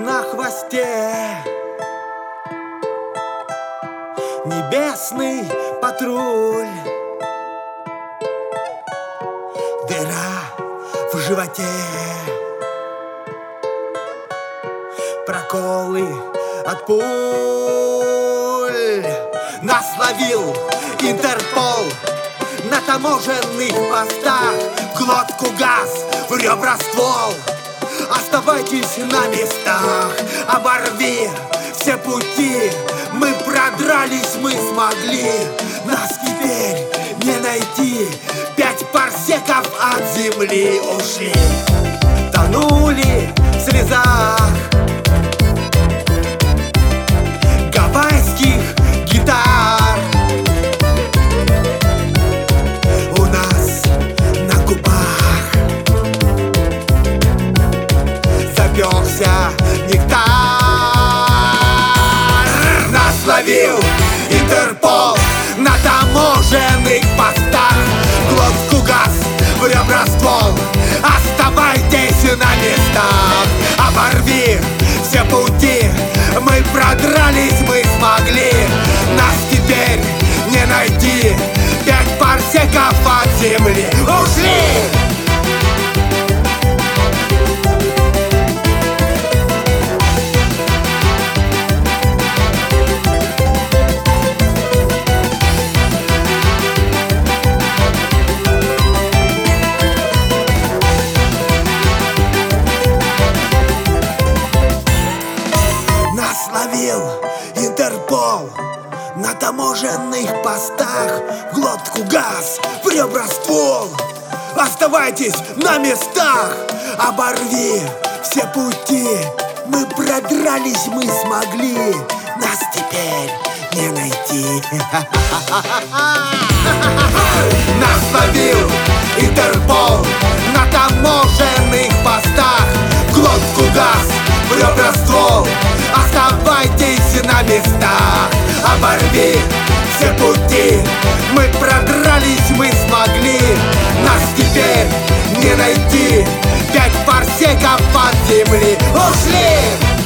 на хвосте. Небесный патруль. Дыра в животе. Проколы от пуль. Нас ловил Интерпол. На таможенных постах В глотку газ, в ребра ствол. Оставайтесь на местах Оборви все пути. Мы продрались, мы смогли. Нас теперь не найти. Пять парсеков от земли ушли. Тонули в слезах ствол Оставайтесь на местах. Оборви все пути Интерпол На таможенных постах В глотку газ, в ребра ствол. Оставайтесь на местах Оборви все пути. Мы продрались, мы смогли Нас теперь не найти. Нас местах Оборви все пути Мы продрались, мы смогли. Нас теперь не найти. Пять парсеков от земли. Ушли!